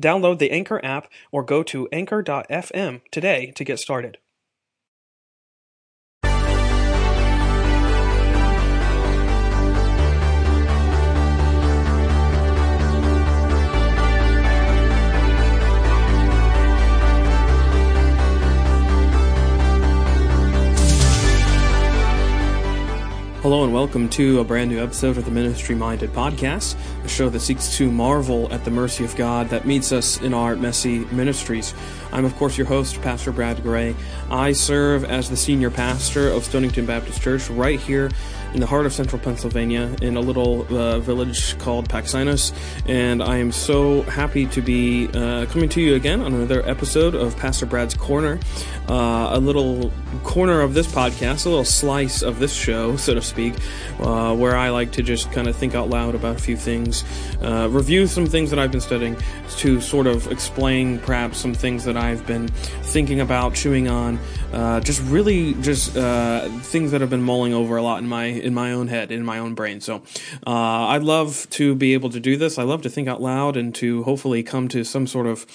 Download the Anchor app or go to anchor.fm today to get started. Hello and welcome to a brand new episode of the Ministry Minded Podcast, a show that seeks to marvel at the mercy of God that meets us in our messy ministries. I'm, of course, your host, Pastor Brad Gray. I serve as the senior pastor of Stonington Baptist Church right here in the heart of central Pennsylvania in a little uh, village called Paxinos. And I am so happy to be uh, coming to you again on another episode of Pastor Brad's Corner, uh, a little corner of this podcast, a little slice of this show, so to speak, uh, where I like to just kind of think out loud about a few things, uh, review some things that I've been studying, to sort of explain perhaps some things that I've been thinking about, chewing on, uh, just really just things that have been mulling over a lot in my in my own head, in my own brain. So uh, I'd love to be able to do this. I love to think out loud and to hopefully come to some sort of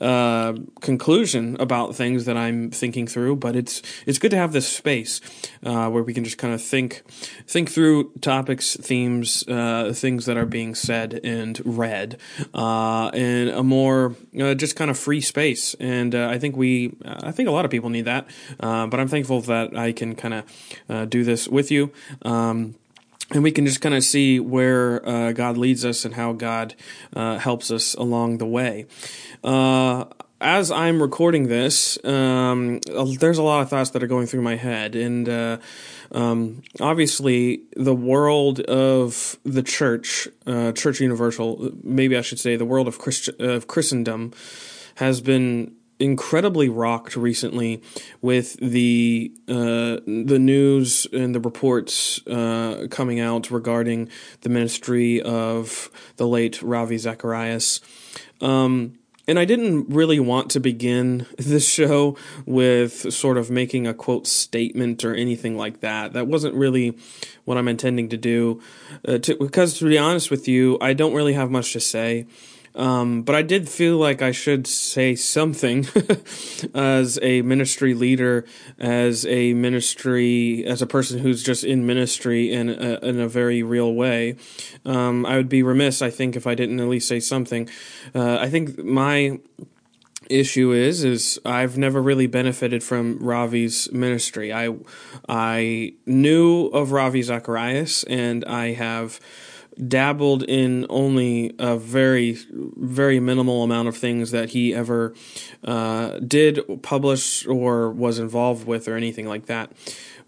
uh, conclusion about things that I'm thinking through. But it's it's good to have this space uh, where we can just kind of think think through topics, themes, uh, things that are being said and read uh, in a more uh, just kind of free space. And I think we, I think a lot of people need that. but I'm thankful that I can kind of do this with you. Um, and we can just kind of see where uh, God leads us and how God uh, helps us along the way. Uh, as I'm recording this, um, there's a lot of thoughts that are going through my head, and uh, um, obviously, the world of the church, uh, Church Universal, maybe I should say, the world of, Christ- of Christendom, has been incredibly rocked recently with the uh, the news and the reports uh, coming out regarding the ministry of the late Ravi Zacharias. Um, and I didn't really want to begin this show with sort of making a quote statement or anything like that. That wasn't really what I'm intending to do. Uh, to, because to be honest with you, I don't really have much to say. Um, but I did feel like I should say something as a ministry leader, as a ministry, as a person who's just in ministry in a, in a very real way. Um, I would be remiss, I think, if I didn't at least say something. Uh, I think my issue is is I've never really benefited from Ravi's ministry. I I knew of Ravi Zacharias and I have dabbled in only a very, very minimal amount of things that he ever uh, did publish or was involved with or anything like that.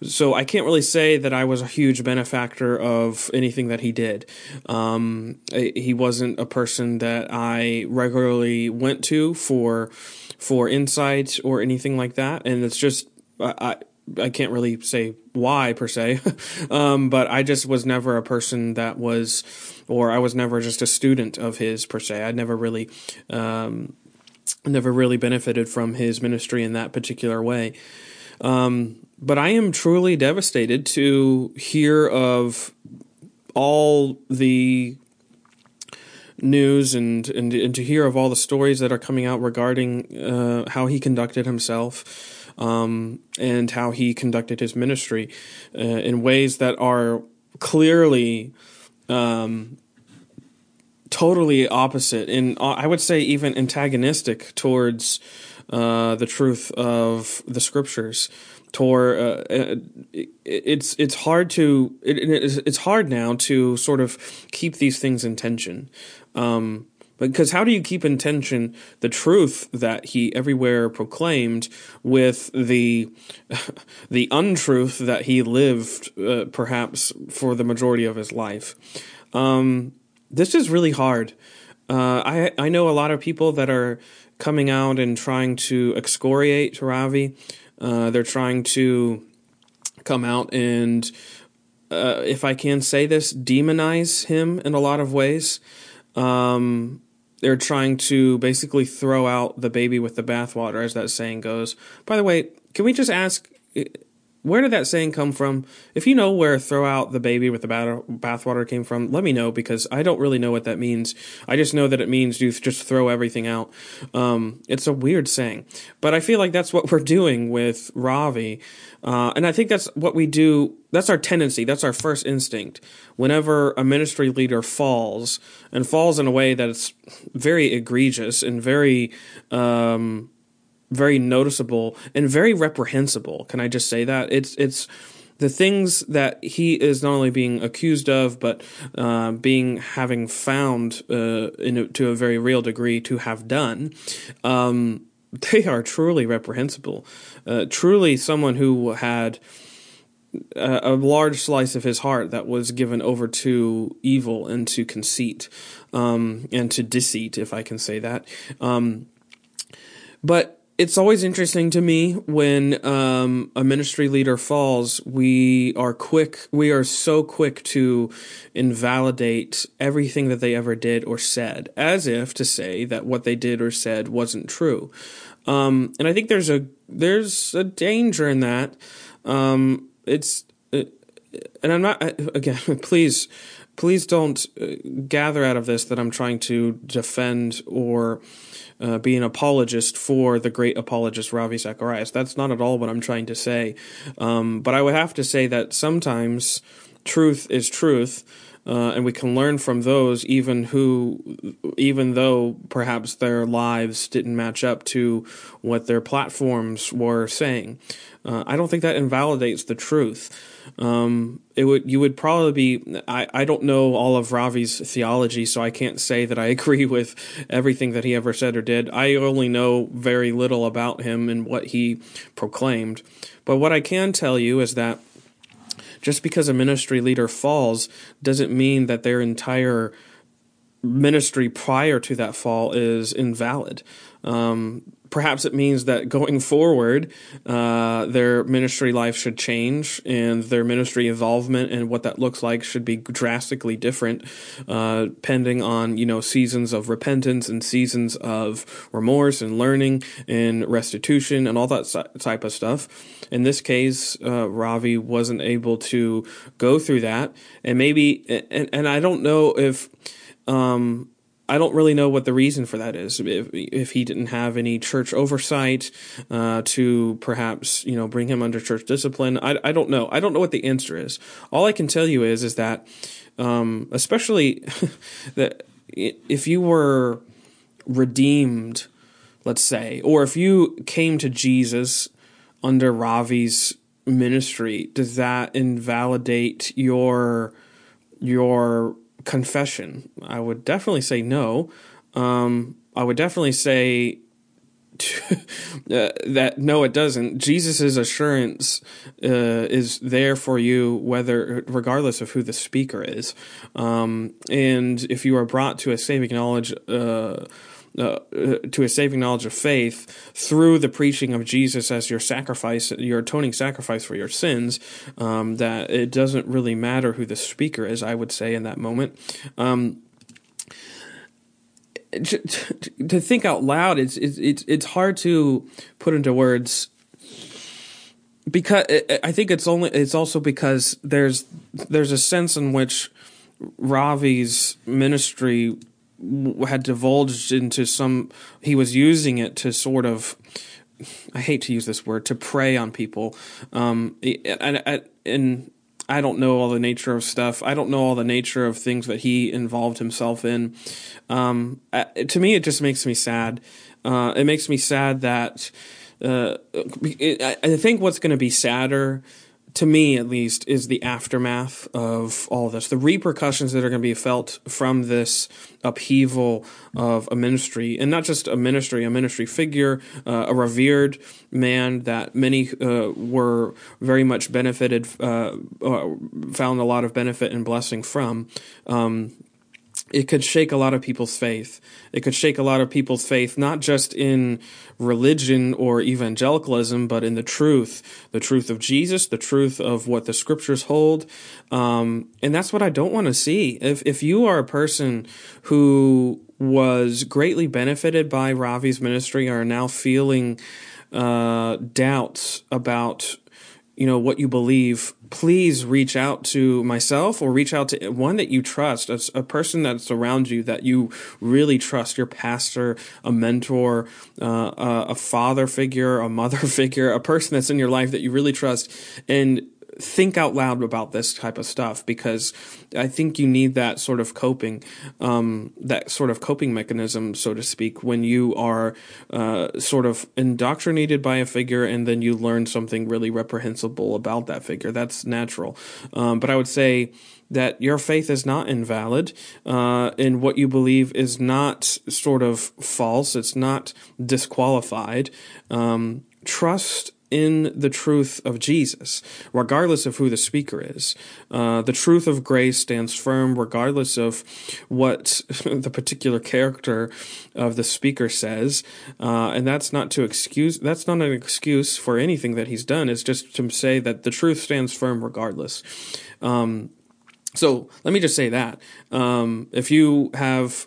So I can't really say that I was a huge benefactor of anything that he did. Um, he wasn't a person that I regularly went to for for insight or anything like that, and it's just I I can't really say why per se, um, but I just was never a person that was, or I was never just a student of his per se. I never really, um, never really benefited from his ministry in that particular way. Um, but I am truly devastated to hear of all the news and, and, and to hear of all the stories that are coming out regarding uh, how he conducted himself um, and how he conducted his ministry uh, in ways that are clearly um, totally opposite and uh, I would say even antagonistic towards uh, the truth of the scriptures Tor, uh, it, it's it's hard to it, it's hard now to sort of keep these things in tension. Um, because how do you keep in tension the truth that he everywhere proclaimed with the the untruth that he lived uh, perhaps for the majority of his life? Um, this is really hard. Uh, I I know a lot of people that are coming out and trying to excoriate Ravi. Uh, they're trying to come out and, uh, if I can say this, demonize him in a lot of ways. Um, they're trying to basically throw out the baby with the bathwater, as that saying goes. By the way, can we just ask where did that saying come from? If you know where throw out the baby with the bathwater came from, let me know because I don't really know what that means. I just know that it means you just throw everything out. Um, it's a weird saying, but I feel like that's what we're doing with Ravi. Uh, and I think that's what we do. That's our tendency. That's our first instinct. Whenever a ministry leader falls and falls in a way that's very egregious and very, um, very noticeable and very reprehensible. Can I just say that it's it's the things that he is not only being accused of, but uh, being having found uh, in a, to a very real degree to have done. Um, they are truly reprehensible. Uh, truly, someone who had a, a, large slice of his heart that was given over to evil and to conceit um, and to deceit, if I can say that. Um, but it's always interesting to me when um, a ministry leader falls. We are quick. We are so quick to invalidate everything that they ever did or said, as if to say that what they did or said wasn't true. Um, and I think there's a there's a danger in that. Um, it's uh, and I'm not again. Please, please don't uh, gather out of this that I'm trying to defend or uh, be an apologist for the great apologist Ravi Zacharias. That's not at all what I'm trying to say. Um, but I would have to say that sometimes truth is truth. Uh, and we can learn from those even who even though perhaps their lives didn't match up to what their platforms were saying uh, i don't think that invalidates the truth um, it would you would probably be I, I don't know all of Ravi's theology, so I can't say that I agree with everything that he ever said or did. I only know very little about him and what he proclaimed. But what I can tell you is that just because a ministry leader falls doesn't mean that their entire ministry prior to that fall is invalid. Um, perhaps it means that going forward, uh, their ministry life should change and their ministry involvement and what that looks like should be drastically different, uh, depending on, you know, seasons of repentance and seasons of remorse and learning and restitution and all that type of stuff. In this case, uh, Ravi wasn't able to go through that. And maybe, and, and I don't know if, um, I don't really know what the reason for that is. If, if he didn't have any church oversight uh, to perhaps you know bring him under church discipline, I, I don't know. I don't know what the answer is. All I can tell you is is that, um, especially that if you were redeemed, let's say, or if you came to Jesus under Ravi's ministry, does that invalidate your your confession. I would definitely say no. Um, I would definitely say to, uh, that no, it doesn't. Jesus' assurance uh, is there for you, whether regardless of who the speaker is, um, and if you are brought to a saving knowledge. Uh, uh, to a saving knowledge of faith through the preaching of Jesus as your sacrifice, your atoning sacrifice for your sins, um, that it doesn't really matter who the speaker is, I would say, in that moment. Um, to think out loud, it's, it's, it's hard to put into words because I think it's only it's also because there's there's a sense in which Ravi's ministry had divulged into some he was using it to sort of I hate to use this word to prey on people. Um and and I don't know all the nature of stuff. I don't know all the nature of things that he involved himself in. Um to me it just makes me sad. Uh it makes me sad that uh, it, I think what's going to be sadder to me at least, is the aftermath of all of this. The repercussions that are going to be felt from this upheaval of a ministry, and not just a ministry, a ministry figure, uh, a revered man that many uh, were very much benefited, uh, uh found a lot of benefit and blessing from. Um, it could shake a lot of people's faith. It could shake a lot of people's faith, not just in religion or evangelicalism, but in the truth, the truth of Jesus, the truth of what the scriptures hold. Um, and that's what I don't want to see. If, if you are a person who was greatly benefited by Ravi's ministry, are now feeling uh, doubts about you know what you believe please reach out to myself or reach out to one that you trust a, a person that's around you that you really trust your pastor a mentor uh, a, a father figure a mother figure a person that's in your life that you really trust. And think out loud about this type of stuff because I think you need that sort of coping, um, that sort of coping mechanism, so to speak, when you are uh, sort of indoctrinated by a figure and then you learn something really reprehensible about that figure. That's natural. Um, but I would say that your faith is not invalid, uh, and what you believe is not sort of false. It's not disqualified. Um, trust in the truth of Jesus, regardless of who the speaker is. Uh, the truth of grace stands firm regardless of what the particular character of the speaker says. Uh, and that's not to excuse, that's not an excuse for anything that he's done. It's just to say that the truth stands firm regardless. Um, so let me just say that. Um, if you have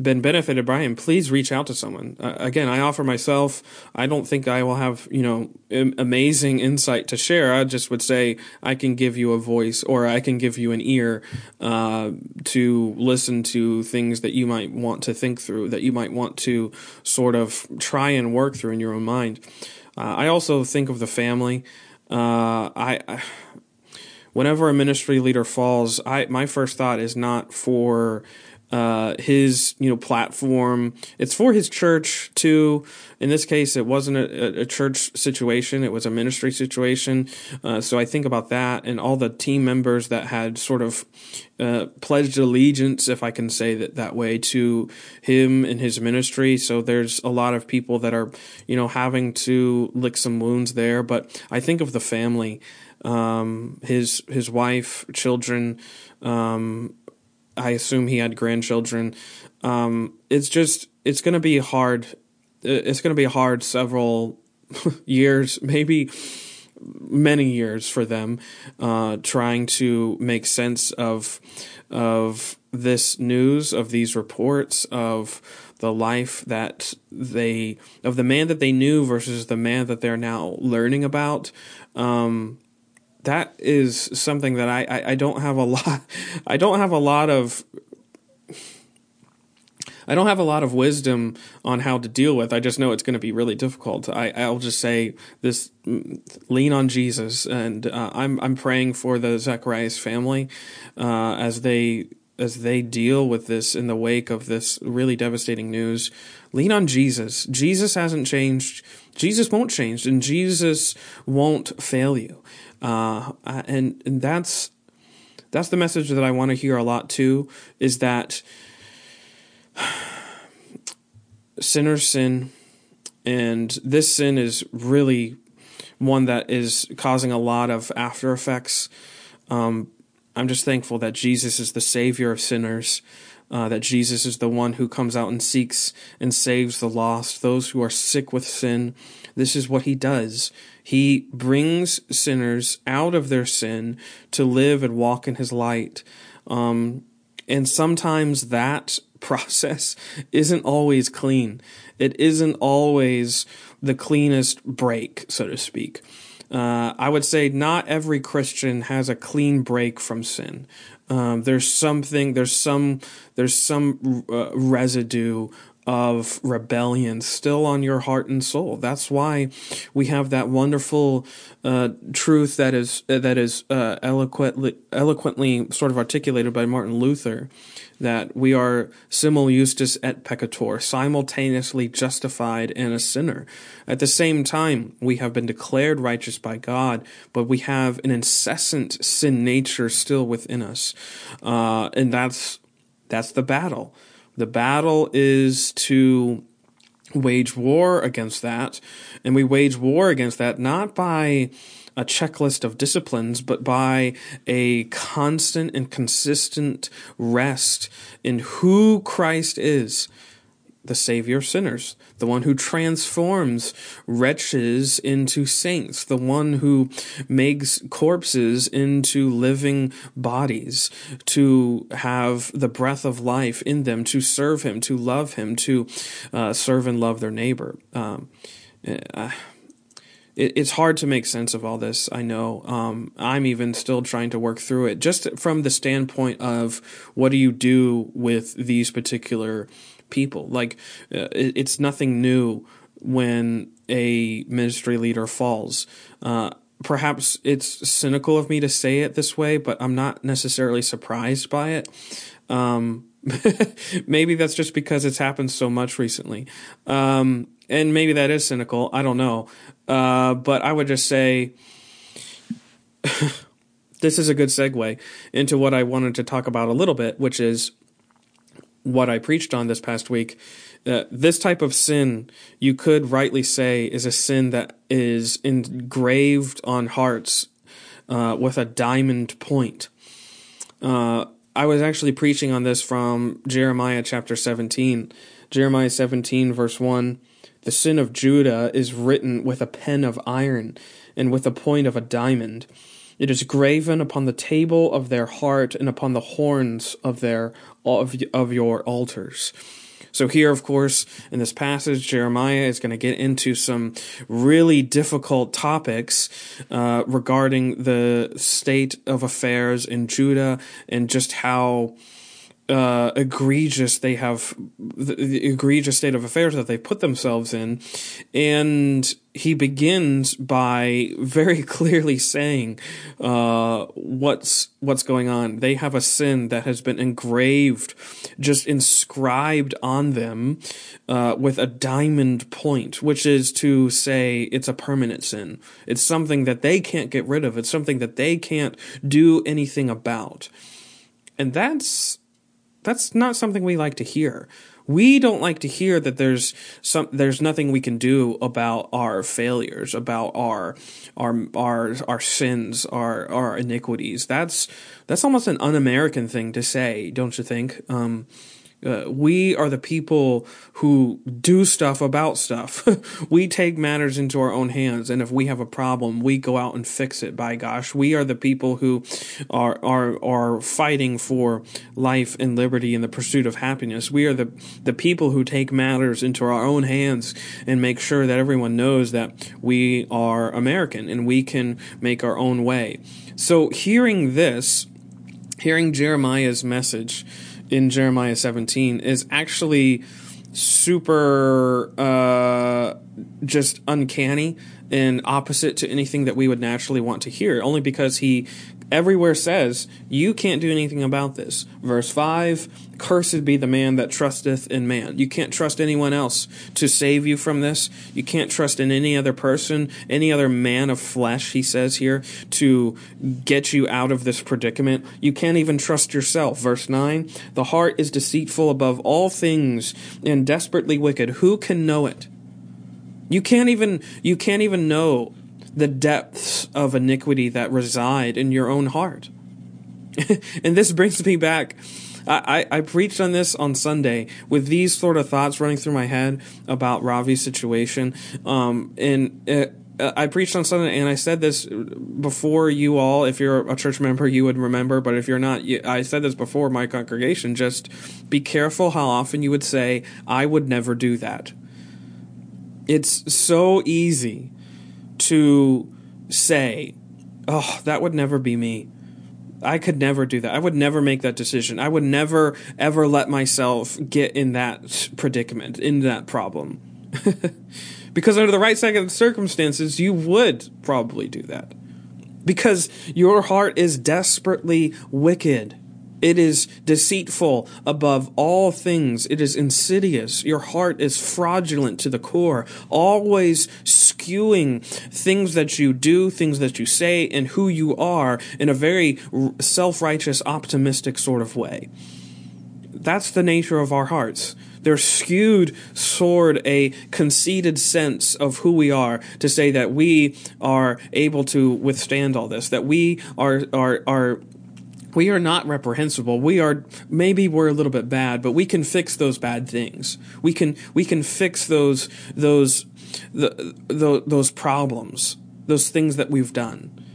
been benefited by him, please reach out to someone. Uh, again, I offer myself. I don't think I will have you know amazing insight to share. I just would say I can give you a voice, or I can give you an ear uh, to listen to things that you might want to think through, that you might want to sort of try and work through in your own mind. Uh, I also think of the family. Uh, I, I whenever a ministry leader falls, I my first thought is not for uh, his you know platform. It's for his church too. In this case, it wasn't a, a church situation; it was a ministry situation. Uh, so I think about that and all the team members that had sort of uh, pledged allegiance, if I can say that that way, to him and his ministry. So there's a lot of people that are you know having to lick some wounds there. But I think of the family, um, his his wife, children. Um, I assume he had grandchildren. Um, it's just it's going to be hard. It's going to be hard several years, maybe many years for them, uh, trying to make sense of of this news, of these reports, of the life that they of the man that they knew versus the man that they're now learning about. Um, that is something that I, I, I don't have a lot I don't have a lot of I don't have a lot of wisdom on how to deal with. I just know it's going to be really difficult. I, I'll just say this: lean on Jesus, and uh, I'm I'm praying for the Zacharias family uh, as they as they deal with this in the wake of this really devastating news. Lean on Jesus. Jesus hasn't changed. Jesus won't change, and Jesus won't fail you. Uh, and and that's that's the message that I want to hear a lot too. Is that sinners sin, and this sin is really one that is causing a lot of after effects. Um, I'm just thankful that Jesus is the Savior of sinners, uh, that Jesus is the one who comes out and seeks and saves the lost, those who are sick with sin. This is what He does. He brings sinners out of their sin to live and walk in His light. Um, and sometimes that process isn't always clean. It isn't always the cleanest break, so to speak. Uh, I would say not every Christian has a clean break from sin. Um, there's something, there's some, there's some uh, residue of rebellion still on your heart and soul. That's why we have that wonderful uh, truth that is that is uh, eloquently eloquently sort of articulated by Martin Luther that we are simul justus et peccator, simultaneously justified and a sinner. At the same time, we have been declared righteous by God, but we have an incessant sin nature still within us, uh, and that's that's the battle. The battle is to wage war against that, and we wage war against that not by a checklist of disciplines, but by a constant and consistent rest in who Christ is the Savior of sinners, the one who transforms wretches into saints, the one who makes corpses into living bodies, to have the breath of life in them, to serve Him, to love Him, to uh, serve and love their neighbor. Um, uh, it, it's hard to make sense of all this. I know. Um, I'm even still trying to work through it, just from the standpoint of what do you do with these particular people? Like, uh, it's nothing new when a ministry leader falls. Uh, perhaps it's cynical of me to say it this way, but I'm not necessarily surprised by it. Um, maybe that's just because it's happened so much recently. Um, and maybe that is cynical. I don't know. Uh, but I would just say this is a good segue into what I wanted to talk about a little bit, which is what I preached on this past week. This type of sin, you could rightly say, is a sin that is engraved on hearts uh, with a diamond point. Uh, I was actually preaching on this from Jeremiah chapter 17. Jeremiah 17, verse 1 the sin of Judah is written with a pen of iron and with a point of a diamond. It is graven upon the table of their heart and upon the horns of their of, of your altars. So here, of course, in this passage, Jeremiah is going to get into some really difficult topics uh, regarding the state of affairs in Judah and just how uh, egregious they have the, the, egregious state of affairs that they put themselves in. And he begins by very clearly saying uh, what's what's going on. They have a sin that has been engraved just inscribed on them uh, with a diamond point which is to say it's a permanent sin. It's something that they can't get rid of. It's something that they can't do anything about. And that's that's not something we like to hear. We don't like to hear that there's some there's nothing we can do about our failures, about our our our our sins, our our iniquities. That's that's almost an un-American thing to say, don't you think? Um, uh, we are the people who do stuff about stuff. we take matters into our own hands, and if we have a problem, we go out and fix it. By gosh, we are the people who are are are fighting for life and liberty and the pursuit of happiness. We are the the people who take matters into our own hands and make sure that everyone knows that we are American and we can make our own way. So, hearing this, hearing Jeremiah's message in Jeremiah 17 is actually super uh, just uncanny and opposite to anything that we would naturally want to hear, only because he everywhere says, You can't do anything about this. Verse 5 Cursed be the man that trusteth in man. You can't trust anyone else to save you from this. You can't trust in any other person, any other man of flesh, he says here, to get you out of this predicament. You can't even trust yourself. Verse 9 The heart is deceitful above all things and desperately wicked. Who can know it? You can't even you can't even know the depths of iniquity that reside in your own heart. and this brings me back. I, I, preached on this on Sunday with these sort of thoughts running through my head about Ravi's situation. Um, and it, uh, I preached on Sunday, and I said this before you all. If you're a church member, you would remember, but if you're not, I said this before my congregation. Just be careful how often you would say, "I would never do that." It's so easy to say, "Oh, that would never be me." I could never do that. I would never make that decision. I would never ever let myself get in that predicament, in that problem. because under the right circumstances, you would probably do that. Because your heart is desperately wicked. It is deceitful above all things. It is insidious. Your heart is fraudulent to the core, always skewing things that you do, things that you say, and who you are in a very self righteous, optimistic sort of way. That's the nature of our hearts. They're skewed toward a conceited sense of who we are to say that we are able to withstand all this, that we are, are, are we are not reprehensible. We are maybe we're a little bit bad, but we can fix those bad things. We can we can fix those those the, the, those problems, those things that we've done.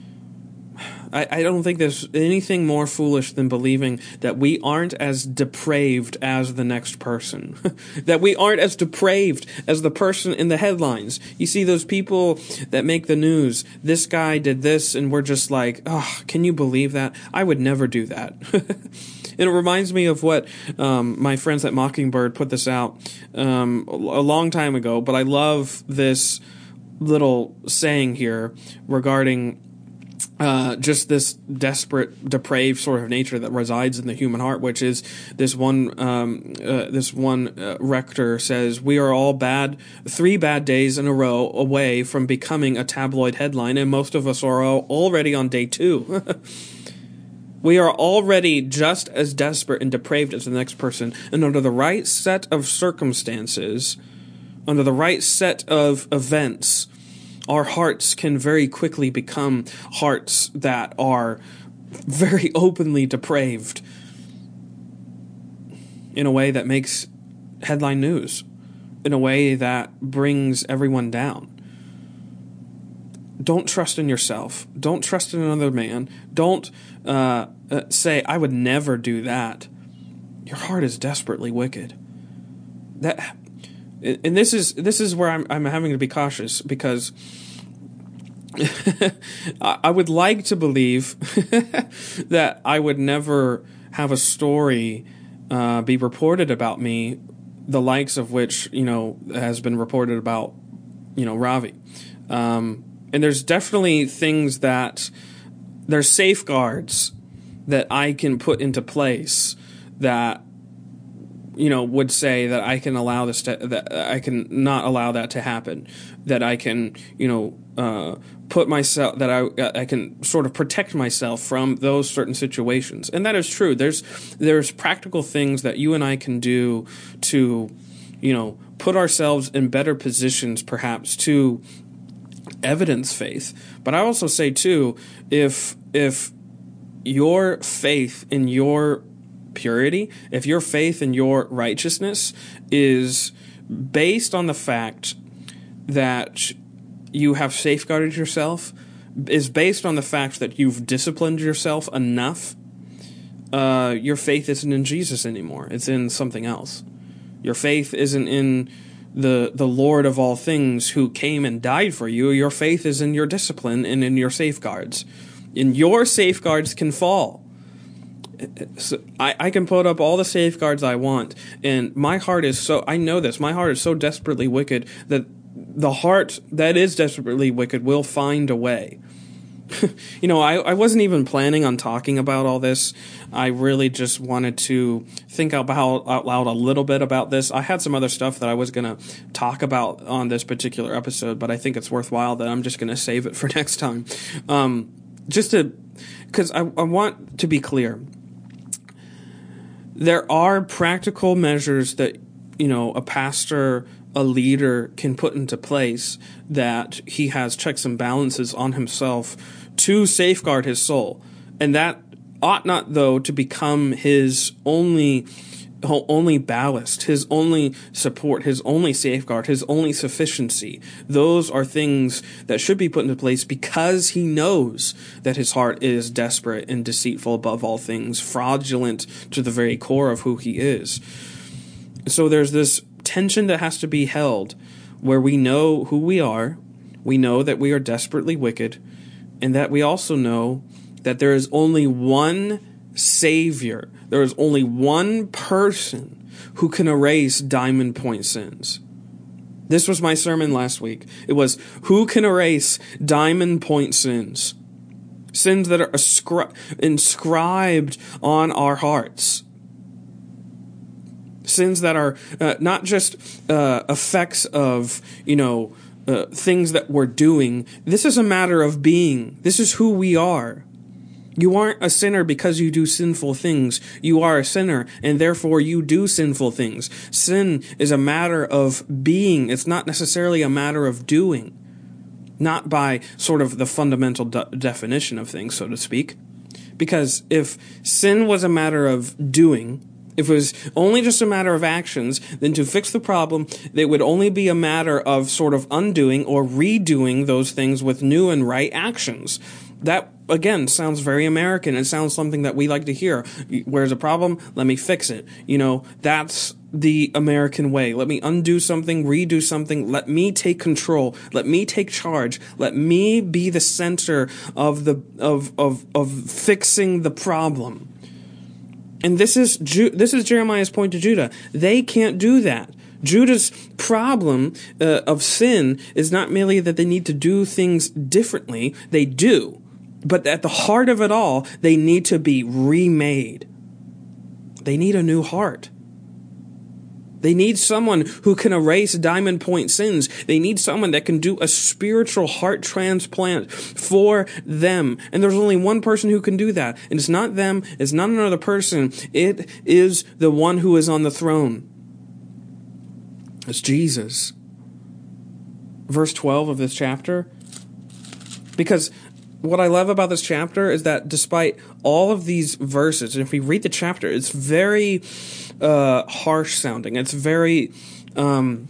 I, I don't think there's anything more foolish than believing that we aren't as depraved as the next person. that we aren't as depraved as the person in the headlines. You see those people that make the news, this guy did this, and we're just like, oh, can you believe that? I would never do that. And it reminds me of what um, my friends at Mockingbird put this out um, a long time ago. But I love this little saying here regarding uh, just this desperate, depraved sort of nature that resides in the human heart, which is this one. Um, uh, this one uh, rector says we are all bad, three bad days in a row away from becoming a tabloid headline, and most of us are already on day two. we are already just as desperate and depraved as the next person, and under the right set of circumstances, under the right set of events our hearts can very quickly become hearts that are very openly depraved in a way that makes headline news, in a way that brings everyone down. Don't trust in yourself. Don't trust in another man. Don't uh, uh, say, I would never do that. Your heart is desperately wicked. That and this is this is where I'm I'm having to be cautious because I would like to believe that I would never have a story uh, be reported about me, the likes of which you know has been reported about, you know, Ravi. Um, and there's definitely things that there's safeguards that I can put into place that you know would say that I can allow this to that I can not allow that to happen that I can you know uh, put myself that I I can sort of protect myself from those certain situations. And that is true. There's there's practical things that you and I can do to you know put ourselves in better positions perhaps to evidence faith. But I also say too if if your faith in your purity, if your faith and your righteousness is based on the fact that you have safeguarded yourself, is based on the fact that you've disciplined yourself enough, uh, your faith isn't in Jesus anymore. It's in something else. Your faith isn't in the the Lord of all things who came and died for you. Your faith is in your discipline and in your safeguards. And your safeguards can fall so I, I can put up all the safeguards I want, and my heart is so I know this. My heart is so desperately wicked that the heart that is desperately wicked will find a way. you know, I, I wasn't even planning on talking about all this. I really just wanted to think out, out loud a little bit about this. I had some other stuff that I was going to talk about on this particular episode, but I think it's worthwhile that I'm just going to save it for next time. Um, just to, because I, I want to be clear there are practical measures that you know a pastor a leader can put into place that he has checks and balances on himself to safeguard his soul. And that ought not though to become his only only ballast, his only support, his only safeguard, his only sufficiency. Those are things that should be put into place because he knows that his heart is desperate and deceitful above all things, fraudulent to the very core of who he is. So there's this tension that has to be held where we know who we are, we know that we are desperately wicked, and that we also know that there is only one Savior, there is only one person who can erase diamond point sins. This was my sermon last week. It was Who can erase diamond point sins? Sins that are ascri- inscribed on our hearts. Sins that are uh, not just uh, effects of, you know, uh, things that we're doing. This is a matter of being. This is who we are. You aren't a sinner because you do sinful things. You are a sinner, and therefore you do sinful things. Sin is a matter of being. It's not necessarily a matter of doing. Not by sort of the fundamental de- definition of things, so to speak. Because if sin was a matter of doing, if it was only just a matter of actions, then to fix the problem, it would only be a matter of sort of undoing or redoing those things with new and right actions. That, again, sounds very American. It sounds something that we like to hear. Where's a problem? Let me fix it. You know, that's the American way. Let me undo something, redo something. Let me take control. Let me take charge. Let me be the center of the, of, of, of fixing the problem. And this is Ju- this is Jeremiah's point to Judah. They can't do that. Judah's problem uh, of sin is not merely that they need to do things differently, they do. But at the heart of it all, they need to be remade. They need a new heart. They need someone who can erase diamond point sins. They need someone that can do a spiritual heart transplant for them. And there's only one person who can do that. And it's not them. It's not another person. It is the one who is on the throne. It's Jesus. Verse 12 of this chapter. Because what I love about this chapter is that despite all of these verses, and if we read the chapter, it's very uh, harsh sounding. It's very um,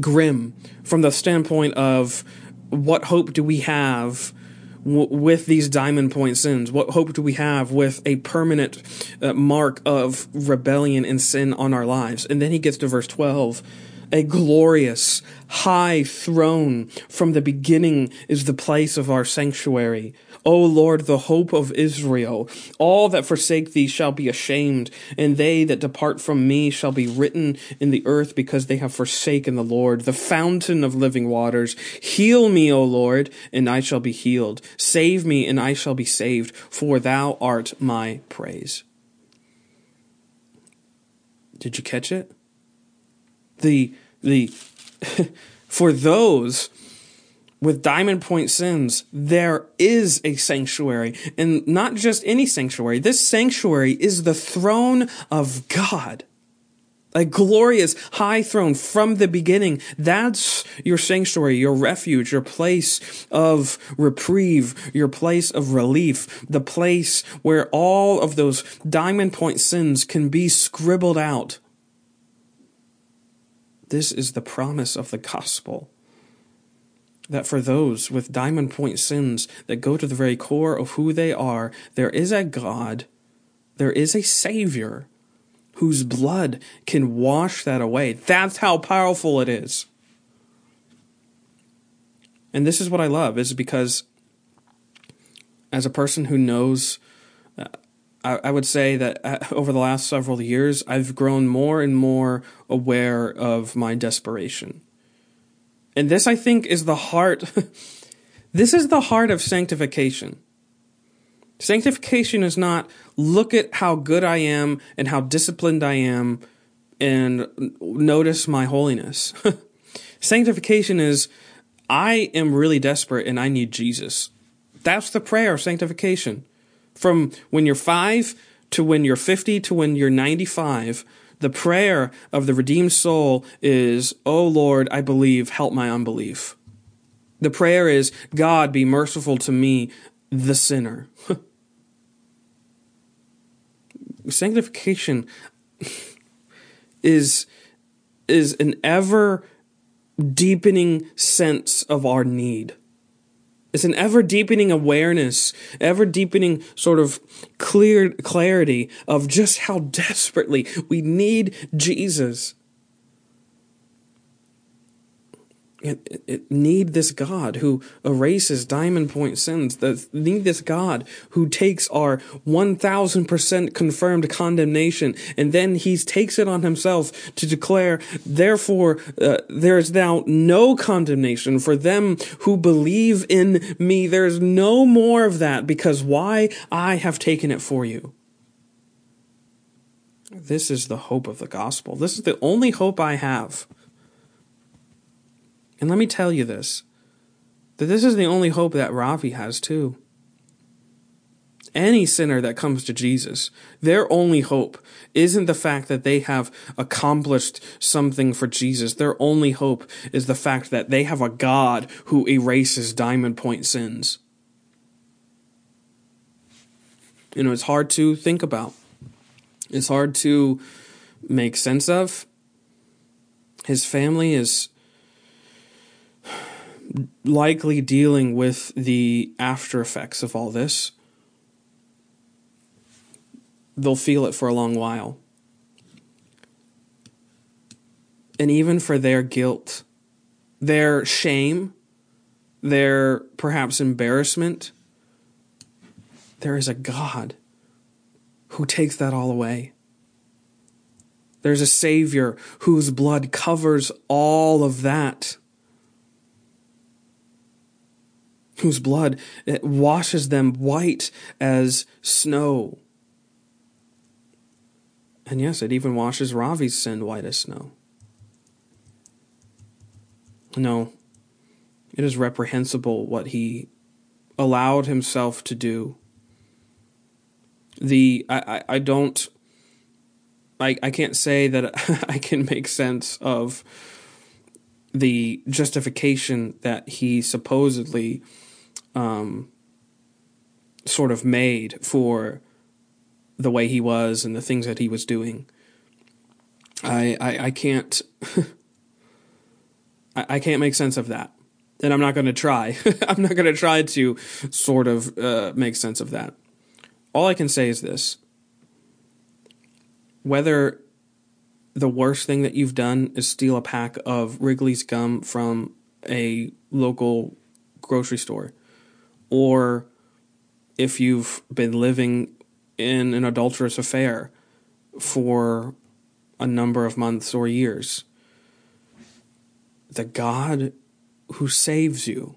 grim from the standpoint of what hope do we have w- with these diamond point sins? What hope do we have with a permanent uh, mark of rebellion and sin on our lives? And then he gets to verse 12 a glorious high throne from the beginning is the place of our sanctuary. O Lord, the hope of Israel, all that forsake thee shall be ashamed, and they that depart from me shall be written in the earth because they have forsaken the Lord, the fountain of living waters. Heal me, O Lord, and I shall be healed. Save me, and I shall be saved, for thou art my praise. Did you catch it? The the for those with diamond point sins, there is a sanctuary, and not just any sanctuary. This sanctuary is the throne of God. A glorious high throne from the beginning. That's your sanctuary, your refuge, your place of reprieve, your place of relief, the place where all of those diamond point sins can be scribbled out this is the promise of the gospel. That for those with diamond point sins that go to the very core of who they are, there is a God, there is a Savior whose blood can wash that away. That's how powerful it is. And this is what I love, is because as a person who knows uh, I, I would say that uh, over the last several years, I've grown more and more aware of my desperation. And this, I think, is the heart. this is the heart of sanctification. Sanctification is not look at how good I am and how disciplined I am and notice my holiness. Sanctification is I am really desperate and I need Jesus. That's the prayer of sanctification. From when you're five to when you're 50 to when you're 95, the prayer of the redeemed soul is, Oh Lord, I believe, help my unbelief. The prayer is, God, be merciful to me, the sinner. Sanctification is, is an ever deepening sense of our need. It's an ever deepening awareness, ever deepening sort of clear clarity of just how desperately we need Jesus. Need this God who erases diamond point sins. Need this God who takes our 1000% confirmed condemnation and then he takes it on himself to declare, therefore, uh, there is now no condemnation for them who believe in me. There's no more of that because why? I have taken it for you. This is the hope of the gospel. This is the only hope I have. And let me tell you this that this is the only hope that Ravi has too. Any sinner that comes to Jesus, their only hope isn't the fact that they have accomplished something for Jesus. Their only hope is the fact that they have a God who erases diamond point sins. You know, it's hard to think about. It's hard to make sense of. His family is likely dealing with the after effects of all this. They'll feel it for a long while. And even for their guilt, their shame, their perhaps embarrassment, there is a God who takes that all away. There's a Savior whose blood covers all of that. Whose blood eh, washes them white as snow. And yes, it even washes Ravi's sin white as snow. No, it is reprehensible what he allowed himself to do. The I, I, I don't I, I can't say that I can make sense of the justification that he supposedly um, sort of made for the way he was and the things that he was doing. I I, I can't I, I can't make sense of that, and I'm not going to try. I'm not going to try to sort of uh, make sense of that. All I can say is this: whether the worst thing that you've done is steal a pack of Wrigley's gum from a local grocery store, or if you've been living in an adulterous affair for a number of months or years. The God who saves you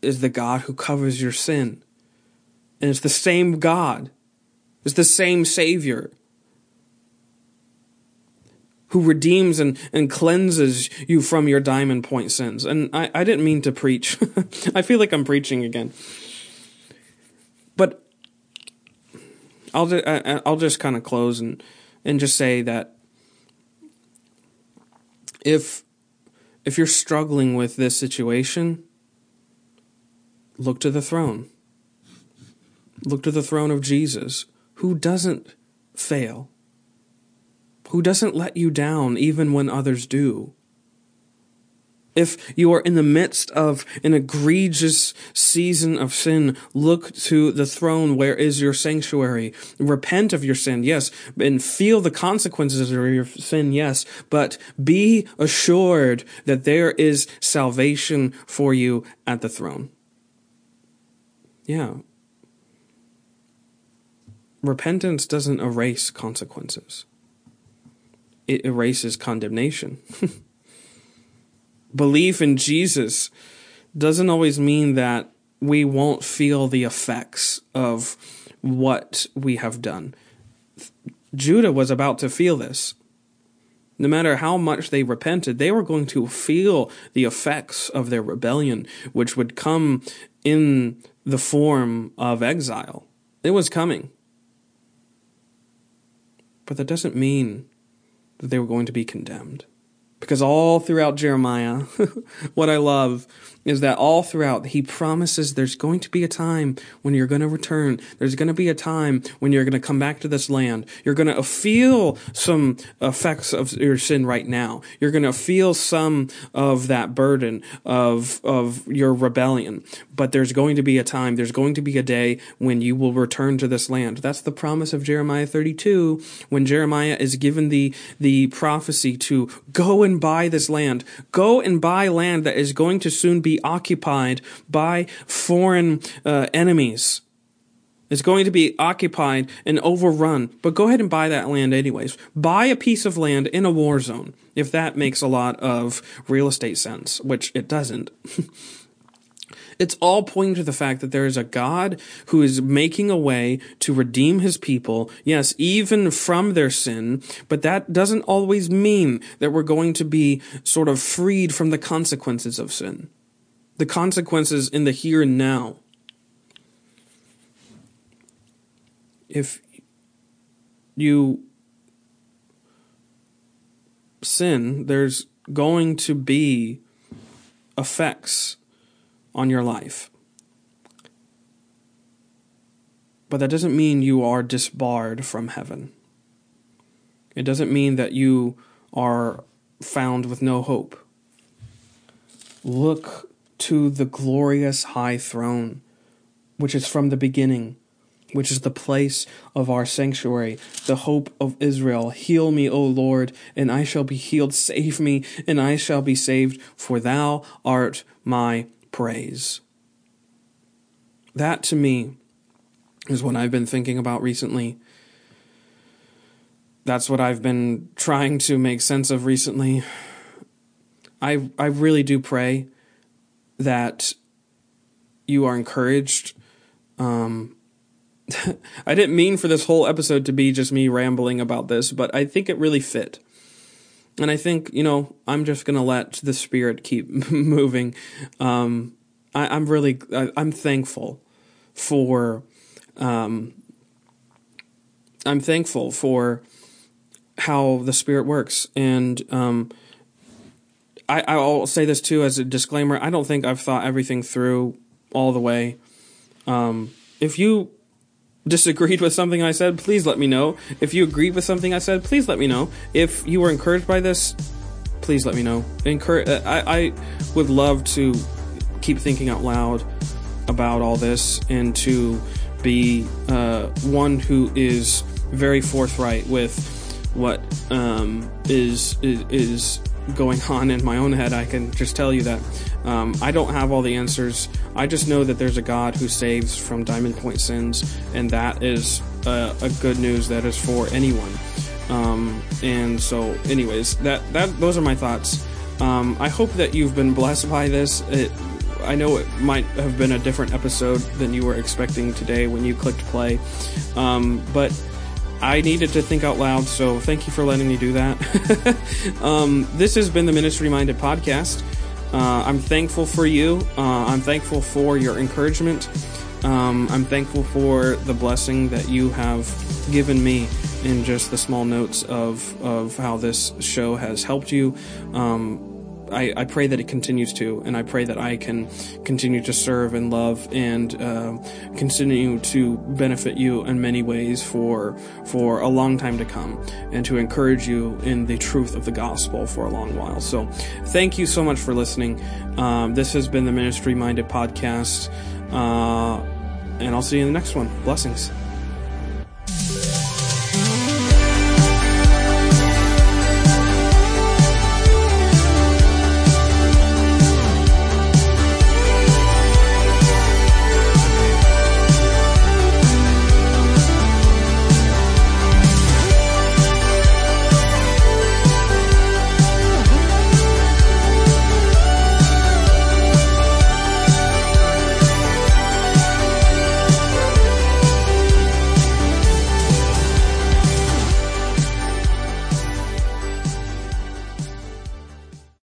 is the God who covers your sin. And it's the same God, it's the same Savior who redeems and, and cleanses you from your diamond point sins. And I, I didn't mean to preach. I feel like I'm preaching again. But I'll just, I'll just kind of close and, and just say that if if you're struggling with this situation, look to the throne. Look to the throne of Jesus, who doesn't fail who doesn't let you down even when others do. If you are in the midst of an egregious season of sin, look to the throne where is your sanctuary. Repent of your sin, yes, and feel the consequences of your sin, yes, but be assured that there is salvation for you at the throne. Yeah. Repentance doesn't erase consequences it erases condemnation. Belief in Jesus doesn't always mean that we won't feel the effects of what we have done. Judah was about to feel this. No matter how much they repented, they were going to feel the effects of their rebellion, which would come in the form of exile. It was coming. But that doesn't mean that they were going to be condemned. Because all throughout Jeremiah, what I love is that all throughout he promises there's going to be a time when you're going to return. There's going to be a time when you're going to come back to this land. You're going to feel some effects of your sin right now. You're going to feel some of that burden of of your rebellion. But there's going to be a time, there's going to be a day when you will return to this land. That's the promise of Jeremiah 32 when Jeremiah is given the the prophecy to go and and buy this land. Go and buy land that is going to soon be occupied by foreign uh, enemies. It's going to be occupied and overrun, but go ahead and buy that land anyways. Buy a piece of land in a war zone, if that makes a lot of real estate sense, which it doesn't. It's all pointing to the fact that there is a God who is making a way to redeem his people, yes, even from their sin, but that doesn't always mean that we're going to be sort of freed from the consequences of sin. The consequences in the here and now. If you sin, there's going to be effects on your life. But that doesn't mean you are disbarred from heaven. It doesn't mean that you are found with no hope. Look to the glorious high throne, which is from the beginning, which is the place of our sanctuary, the hope of Israel. Heal me, O Lord, and I shall be healed. Save me, and I shall be saved, for thou art my praise. That to me is what I've been thinking about recently. That's what I've been trying to make sense of recently. I I really do pray that you are encouraged. Um, I didn't mean for this whole episode to be just me rambling about this, but I think it really fit. And I think, you know, I'm just to let the spirit keep moving. Um, I, am really, I, am thankful for, um, I'm thankful for how the spirit works. And, um, I, I'll say this too as a disclaimer. I don't think I've thought everything through all the way. Um, if you disagreed with something I said, please let me know. If you agreed with something I said, please let me know. If you were encouraged by this, please let me know. Encourage. Uh, I, I would love to keep thinking out loud about all this and to be uh, one who is very forthright with what um, is, is is going on in my own head. I can just tell you that um, I don't have all the answers. I just know that there's a God who saves from Diamond Point sins, and that is a, a good news that is for anyone. Um, and so, anyways, that that those are my thoughts. Um, I hope that you've been blessed by this. It, I know it might have been a different episode than you were expecting today when you clicked play, um, but I needed to think out loud, so thank you for letting me do that. um, this has been the Ministry Minded Podcast. Uh, I'm thankful for you. Uh, I'm thankful for your encouragement. Um, I'm thankful for the blessing that you have given me in just the small notes of, of how this show has helped you. Um, I, I, pray that it continues to, and I pray that I can continue to serve and love and uh, continue to benefit you in many ways for for a long time to come, and to encourage you in the truth of the gospel for a long while. So, thank you so much for listening. Um, this has been the Ministry Minded Podcast, uh, and I'll see you in the next one. Blessings.